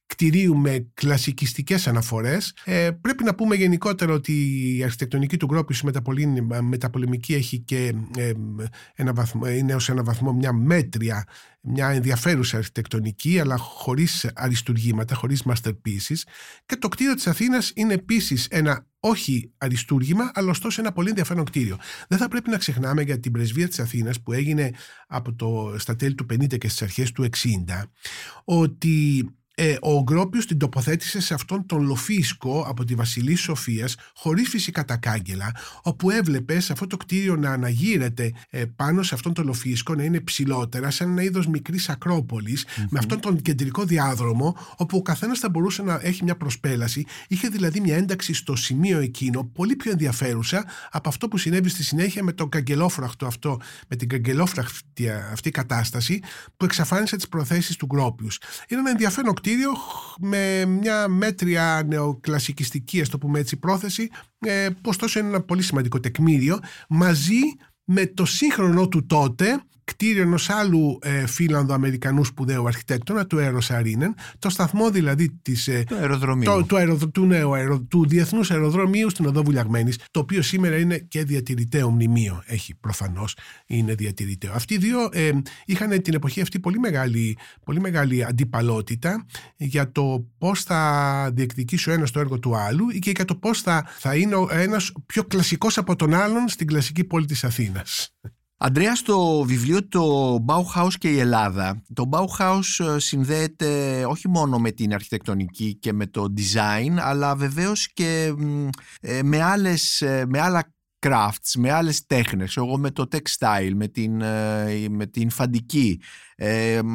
κτηρίου με κλασικιστικές αναφορές. Ε, πρέπει να πούμε γενικότερα ότι η αρχιτεκτονική του Γκρόπης μεταπολεμική έχει και ε, ένα βαθμό, είναι ως ένα βαθμό μια μέτρια, μια ενδιαφέρουσα αρχιτεκτονική αλλά χωρίς αριστουργήματα, χωρίς masterpieces και το κτίριο της Αθήνας είναι επίσης ένα όχι αριστούργημα, αλλά ωστόσο ένα πολύ ενδιαφέρον κτίριο. Δεν θα πρέπει να ξεχνάμε για την πρεσβεία της Αθήνας που έγινε από το, στα τέλη του 50 και στις αρχές του 60 ότι ε, ο Γκρόπιος την τοποθέτησε σε αυτόν τον λοφίσκο από τη Βασιλής Σοφίας χωρίς φυσικά τα κάγκελα όπου έβλεπε σε αυτό το κτίριο να αναγείρεται ε, πάνω σε αυτόν τον λοφίσκο να είναι ψηλότερα σαν ένα είδος μικρής με αυτόν τον κεντρικό διάδρομο όπου ο καθένας θα μπορούσε να έχει μια προσπέλαση είχε δηλαδή μια ένταξη στο σημείο εκείνο πολύ πιο ενδιαφέρουσα από αυτό που συνέβη στη συνέχεια με τον καγκελόφραχτο αυτό με την καγκελόφραχτη αυτή κατάσταση που εξαφάνισε τις προθέσεις του Γκρόπιους. Είναι ένα ενδιαφέρον κτίριο με μια μέτρια νεοκλασικιστική, ας το πούμε έτσι, πρόθεση, ε, ωστόσο είναι ένα πολύ σημαντικό τεκμήριο, μαζί με το σύγχρονο του τότε κτίριο ενός άλλου ε, Φίλανδο-Αμερικανού σπουδαίου αρχιτέκτονα, του Έρο Σαρίνεν, το σταθμό δηλαδή της, ε, του αεροδρομίου. Το, του, νέου αερο, του Διεθνούς Αεροδρομίου στην Οδό Βουλιαγμένης, το οποίο σήμερα είναι και διατηρηταίο μνημείο. Έχει προφανώς, είναι διατηρηταίο. Αυτοί οι δύο ε, είχαν την εποχή αυτή πολύ μεγάλη, πολύ μεγάλη αντιπαλότητα για το πώς θα διεκδικήσει ο ένας το έργο του άλλου και για το πώς θα, θα είναι ένας πιο κλασικός από τον άλλον στην κλασική πόλη της Αθήνας. Αντρέα, στο βιβλίο το Bauhaus και η Ελλάδα, το Bauhaus ε, συνδέεται όχι μόνο με την αρχιτεκτονική και με το design, αλλά βεβαίως και ε, με, άλλες, ε, με άλλα crafts, με άλλες τέχνες, εγώ με το textile, με την, με την φαντική,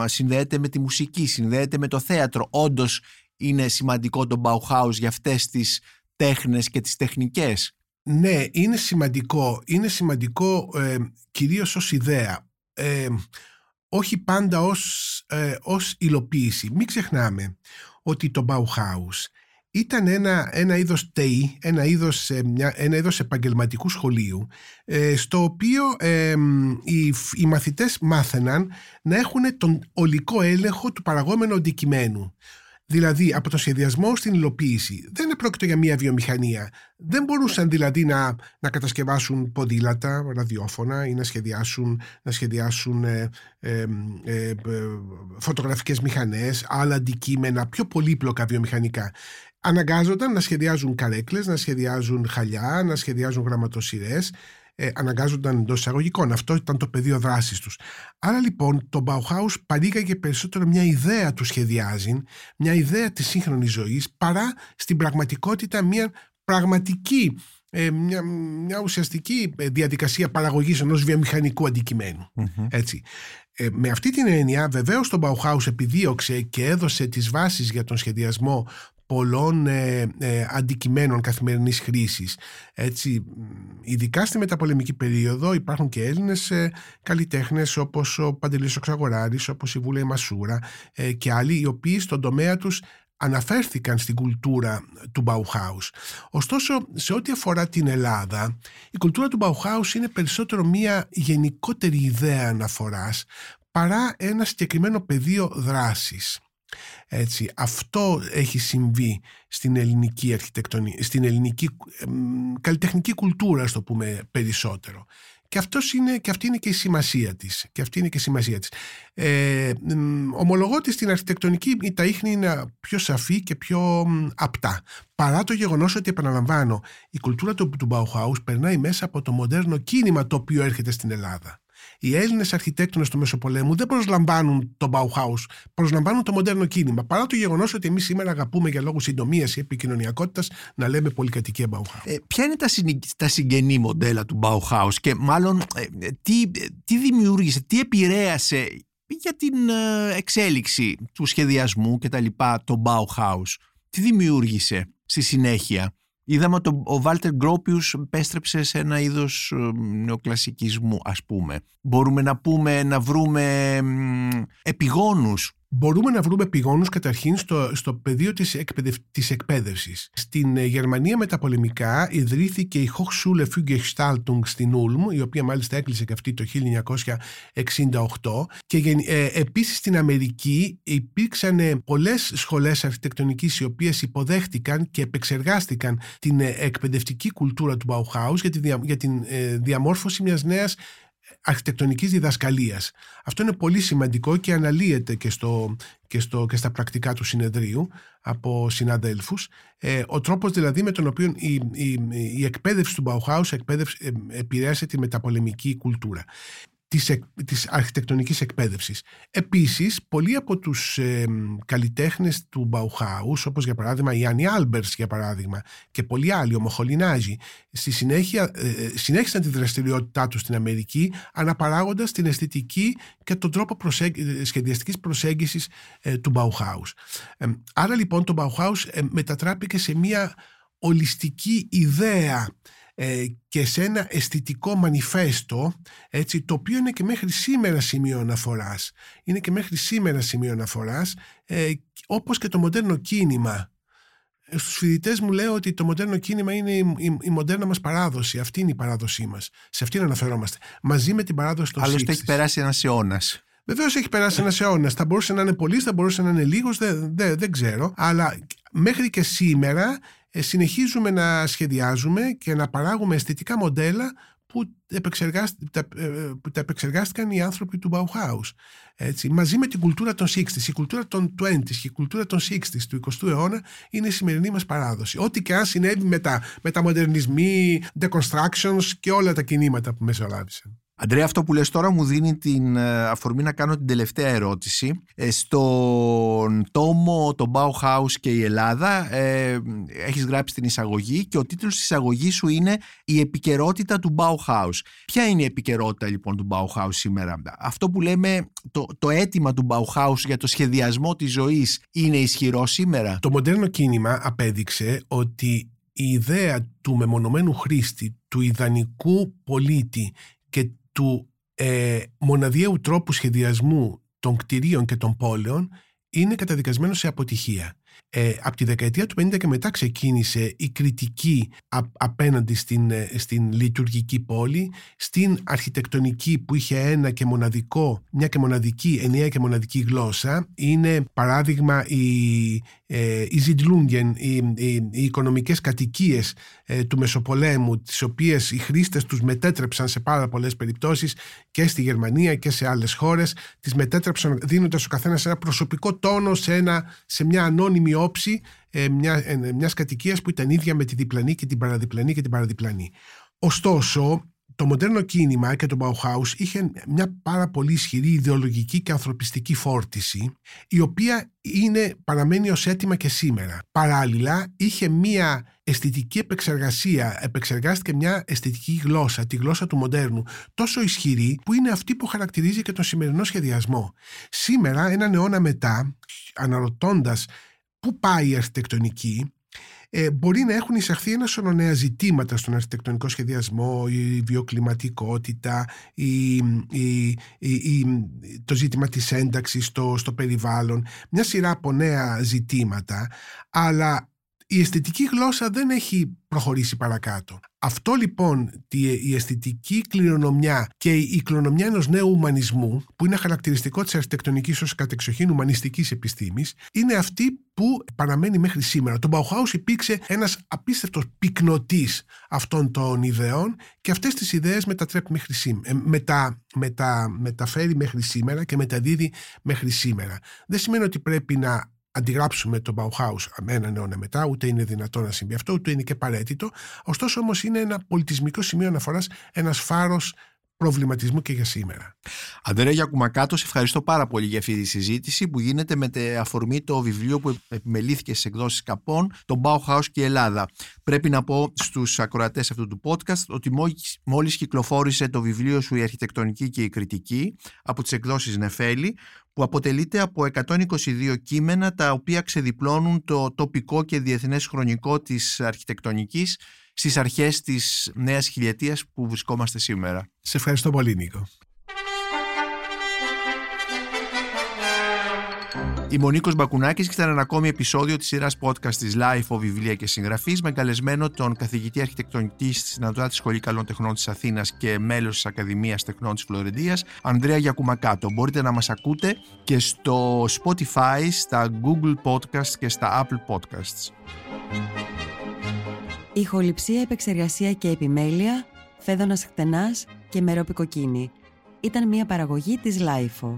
συνδέεται με τη μουσική, συνδέεται με το θέατρο. Όντως είναι σημαντικό το Bauhaus για αυτές τις τέχνες και τις τεχνικές. Ναι, είναι σημαντικό. Είναι σημαντικό ε, κυρίως ως ιδέα. Ε, όχι πάντα ως, ε, ως υλοποίηση. Μην ξεχνάμε ότι το Bauhaus ήταν ένα, ένα είδος ΤΕΙ, ένα είδος, ε, μια, ένα είδος επαγγελματικού σχολείου, ε, στο οποίο οι, οι μαθητές μάθαιναν να έχουν τον ολικό έλεγχο του παραγόμενου αντικειμένου. Δηλαδή από το σχεδιασμό στην υλοποίηση. Δεν πρόκειται για μια βιομηχανία. Δεν μπορούσαν δηλαδή να, να κατασκευάσουν ποδήλατα, ραδιόφωνα ή να σχεδιάσουν, να σχεδιάσουν ε, ε, ε, φωτογραφικές μηχανές, άλλα αντικείμενα, πιο πολύπλοκα βιομηχανικά. Αναγκάζονταν να σχεδιάζουν καρέκλες, να σχεδιάζουν χαλιά, να σχεδιάζουν γραμματοσυρές ε, αναγκάζονταν εντός εισαγωγικών. Αυτό ήταν το πεδίο δράσης τους. Άρα λοιπόν το Bauhaus παρήγαγε περισσότερο μια ιδέα του σχεδιάζει, μια ιδέα της σύγχρονης ζωής, παρά στην πραγματικότητα μια πραγματική ε, μια, μια ουσιαστική ε, διαδικασία παραγωγής ενός βιομηχανικού Έτσι. Ε, με αυτή την έννοια βεβαίως το Bauhaus επιδίωξε και έδωσε τις βάσεις για τον σχεδιασμό πολλών ε, ε, αντικειμένων καθημερινής χρήσης. Έτσι, ειδικά στη μεταπολεμική περίοδο υπάρχουν και Έλληνες ε, καλλιτέχνες όπως ο Παντελής Οξαγοράρης, όπως η Βούλα Μασούρα ε, και άλλοι οι οποίοι στον τομέα τους αναφέρθηκαν στην κουλτούρα του Bauhaus. Ωστόσο, σε ό,τι αφορά την Ελλάδα, η κουλτούρα του Bauhaus είναι περισσότερο μια γενικότερη ιδέα αναφοράς παρά ένα συγκεκριμένο πεδίο δράσης. Έτσι, αυτό έχει συμβεί στην ελληνική αρχιτεκτονική, στην ελληνική καλλιτεχνική κουλτούρα, στο το πούμε περισσότερο. Και, αυτός είναι, και αυτή είναι και η σημασία της. Και αυτή είναι και η σημασία της. Ε, ομολογώ ότι στην αρχιτεκτονική τα ίχνη είναι πιο σαφή και πιο απτά. Παρά το γεγονός ότι, επαναλαμβάνω, η κουλτούρα του, του Bauhaus περνάει μέσα από το μοντέρνο κίνημα το οποίο έρχεται στην Ελλάδα. Οι Έλληνες αρχιτέκτονες του Μεσοπολέμου δεν προσλαμβάνουν το Bauhaus, προσλαμβάνουν το μοντέρνο κίνημα. Παρά το γεγονός ότι εμείς σήμερα αγαπούμε για λόγους συντομίας ή επικοινωνιακότητας να λέμε πολυκατοικία Bauhaus. Ε, ποια είναι τα, τα συγγενή μοντέλα του Bauhaus και μάλλον ε, τι, τι δημιούργησε, τι επηρέασε για την ε, εξέλιξη του σχεδιασμού και τα λοιπά το Bauhaus; Τι δημιούργησε στη συνέχεια; Είδαμε ότι ο Βάλτερ Γκρόπιους πέστρεψε σε ένα είδος ε, νεοκλασικισμού ας πούμε. Μπορούμε να πούμε να βρούμε επιγόνους Μπορούμε να βρούμε πηγόνους καταρχήν στο, στο πεδίο της, εκπαιδευ, της εκπαίδευσης. Στην ε, Γερμανία μεταπολεμικά ιδρύθηκε η Hochschule für Gestaltung στην Ulm, η οποία μάλιστα έκλεισε και αυτή το 1968 και ε, επίσης στην Αμερική υπήρξαν ε, πολλές σχολές αρχιτεκτονικής οι οποίες υποδέχτηκαν και επεξεργάστηκαν την ε, εκπαιδευτική κουλτούρα του Bauhaus για, τη, για την διαμόρφωση μιας νέας αρχιτεκτονικής διδασκαλίας. Αυτό είναι πολύ σημαντικό και αναλύεται και, στο, και, στο, και στα πρακτικά του συνεδρίου από συναδέλφους. Ε, ο τρόπος δηλαδή με τον οποίο η, η, η εκπαίδευση του Bauhaus εκπαίδευση, ε, επηρέασε τη μεταπολεμική κουλτούρα της, της αρχιτεκτονικής εκπαίδευσης. Επίσης, πολλοί από τους ε, καλλιτέχνες του Bauhaus, όπως για παράδειγμα η Άννη Άλμπερς για παράδειγμα και πολλοί άλλοι, ο Μοχολινάζη, στη συνέχεια ε, ε, συνέχισαν τη δραστηριότητά τους στην Αμερική αναπαράγοντας την αισθητική και τον τρόπο προσέγ, ε, σχεδιαστικής προσέγγισης ε, του Bauhaus. άρα λοιπόν το Bauhaus μετατράπηκε σε μια ολιστική ιδέα ε, και σε ένα αισθητικό μανιφέστο έτσι, το οποίο είναι και μέχρι σήμερα σημείο αναφοράς είναι και μέχρι σήμερα σημείο αναφοράς ε, όπως και το μοντέρνο κίνημα ε, στους φοιτητές μου λέω ότι το μοντέρνο κίνημα είναι η, η, η μοντέρνα μας παράδοση αυτή είναι η παράδοσή μας σε αυτήν αναφερόμαστε μαζί με την παράδοση των Άλλωστε έχει περάσει ένας αιώνας. Βεβαίως έχει περάσει ένας αιώνας. Θα μπορούσε να είναι πολύ, θα μπορούσε να είναι λίγος, δεν, δεν, δεν ξέρω. Αλλά μέχρι και σήμερα ε, συνεχίζουμε να σχεδιάζουμε και να παράγουμε αισθητικά μοντέλα που, τα, ε, που τα επεξεργάστηκαν οι άνθρωποι του Bauhaus. Έτσι, μαζί με την κουλτούρα των 60s, η κουλτούρα των 20s και η κουλτούρα των 60s του 20ου αιώνα είναι η σημερινή μας παράδοση. Ό,τι και αν συνέβη με τα, με τα μοντερνισμοί, deconstructions και όλα τα κινήματα που μεσολάβησαν. Αντρέα, αυτό που λες τώρα μου δίνει την ε, αφορμή να κάνω την τελευταία ερώτηση. Ε, στον τόμο το Bauhaus και η Ελλάδα ε, έχεις γράψει την εισαγωγή και ο τίτλος της εισαγωγής σου είναι «Η επικαιρότητα του Bauhaus». Ποια είναι η επικαιρότητα λοιπόν του Bauhaus σήμερα; Αυτό που λέμε το, το αίτημα του Bauhaus για το σχεδιασμό της ζωής είναι ισχυρό σήμερα; Το μοντέρνο κίνημα απέδειξε ότι η ιδέα του μεμονωμένου χρήστη, του ιδανικού πολίτη και του ε, μοναδιαίου τρόπου σχεδιασμού των κτηρίων και των πόλεων είναι καταδικασμένο σε αποτυχία. Ε, από τη δεκαετία του 50 και μετά ξεκίνησε η κριτική απέναντι στην, ε, στην λειτουργική πόλη, στην αρχιτεκτονική που είχε ένα και μοναδικό, μια και μοναδική, ενιαία και μοναδική γλώσσα. Είναι παράδειγμα η, ε, η Ζιντλούγγεν, οι, οι, οι οικονομικές κατοικίες ε, του Μεσοπολέμου, τις οποίες οι χρήστες τους μετέτρεψαν σε πάρα πολλές περιπτώσεις και στη Γερμανία και σε άλλες χώρες, τις μετέτρεψαν δίνοντας ο καθένας ένα προσωπικό τόνο σε, ένα, σε μια ανώνυμη όψη ε, μια, ε, μιας κατοικίας που ήταν ίδια με τη διπλανή και την παραδιπλανή και την παραδιπλανή. Ωστόσο, το μοντέρνο κίνημα και το Bauhaus είχε μια πάρα πολύ ισχυρή ιδεολογική και ανθρωπιστική φόρτιση η οποία είναι, παραμένει ως έτοιμα και σήμερα. Παράλληλα είχε μια αισθητική επεξεργασία, επεξεργάστηκε μια αισθητική γλώσσα, τη γλώσσα του μοντέρνου, τόσο ισχυρή που είναι αυτή που χαρακτηρίζει και τον σημερινό σχεδιασμό. Σήμερα, έναν αιώνα μετά, αναρωτώντας πού πάει η αρχιτεκτονική, ε, μπορεί να έχουν εισαχθεί ένα σωρό νέα ζητήματα στον αρχιτεκτονικό σχεδιασμό, η βιοκλιματικότητα, η, η, η, το ζήτημα της ένταξης στο, στο περιβάλλον, μια σειρά από νέα ζητήματα, αλλά η αισθητική γλώσσα δεν έχει προχωρήσει παρακάτω. Αυτό λοιπόν η αισθητική κληρονομιά και η κληρονομιά ενός νέου ουμανισμού που είναι χαρακτηριστικό της αρχιτεκτονικής ως κατεξοχήν ουμανιστικής επιστήμης είναι αυτή που παραμένει μέχρι σήμερα. Το Bauhaus υπήρξε ένας απίστευτος πυκνοτής αυτών των ιδεών και αυτές τις ιδέες μετατρέπει μέχρι σήμερα, ε, μετα, μετα, μεταφέρει μέχρι σήμερα και μεταδίδει μέχρι σήμερα. Δεν σημαίνει ότι πρέπει να αντιγράψουμε τον Bauhaus έναν αιώνα μετά, ούτε είναι δυνατό να συμβεί αυτό, ούτε είναι και απαραίτητο. Ωστόσο όμως είναι ένα πολιτισμικό σημείο αναφοράς, ένας φάρος προβληματισμού και για σήμερα. Αντρέα Γιακουμακάτο, σε ευχαριστώ πάρα πολύ για αυτή τη συζήτηση που γίνεται με αφορμή το βιβλίο που επιμελήθηκε στις εκδόσεις Καπών, το Bauhaus και η Ελλάδα. Πρέπει να πω στους ακροατές αυτού του podcast ότι μόλις κυκλοφόρησε το βιβλίο σου Η Αρχιτεκτονική και η Κριτική από τις εκδόσεις Νεφέλη, που αποτελείται από 122 κείμενα τα οποία ξεδιπλώνουν το τοπικό και διεθνές χρονικό της αρχιτεκτονικής στις αρχές της νέας χιλιετίας που βρισκόμαστε σήμερα. Σε ευχαριστώ πολύ Νίκο. Είμαι ο Νίκος Μπακουνάκης και ήταν ένα ακόμη επεισόδιο της σειράς podcast της Life of Βιβλία και Συγγραφής με καλεσμένο τον καθηγητή αρχιτεκτονικής στην Ανατολική Σχολή Καλών Τεχνών της Αθήνας και μέλος της Ακαδημίας Τεχνών της Φλωρεντίας, Ανδρέα Γιακουμακάτο. Μπορείτε να μας ακούτε και στο Spotify, στα Google Podcasts και στα Apple Podcasts. Ηχοληψία, επεξεργασία και επιμέλεια, φέδωνας χτενάς και μερόπικοκίνη. Ήταν μια παραγωγή της LIFO.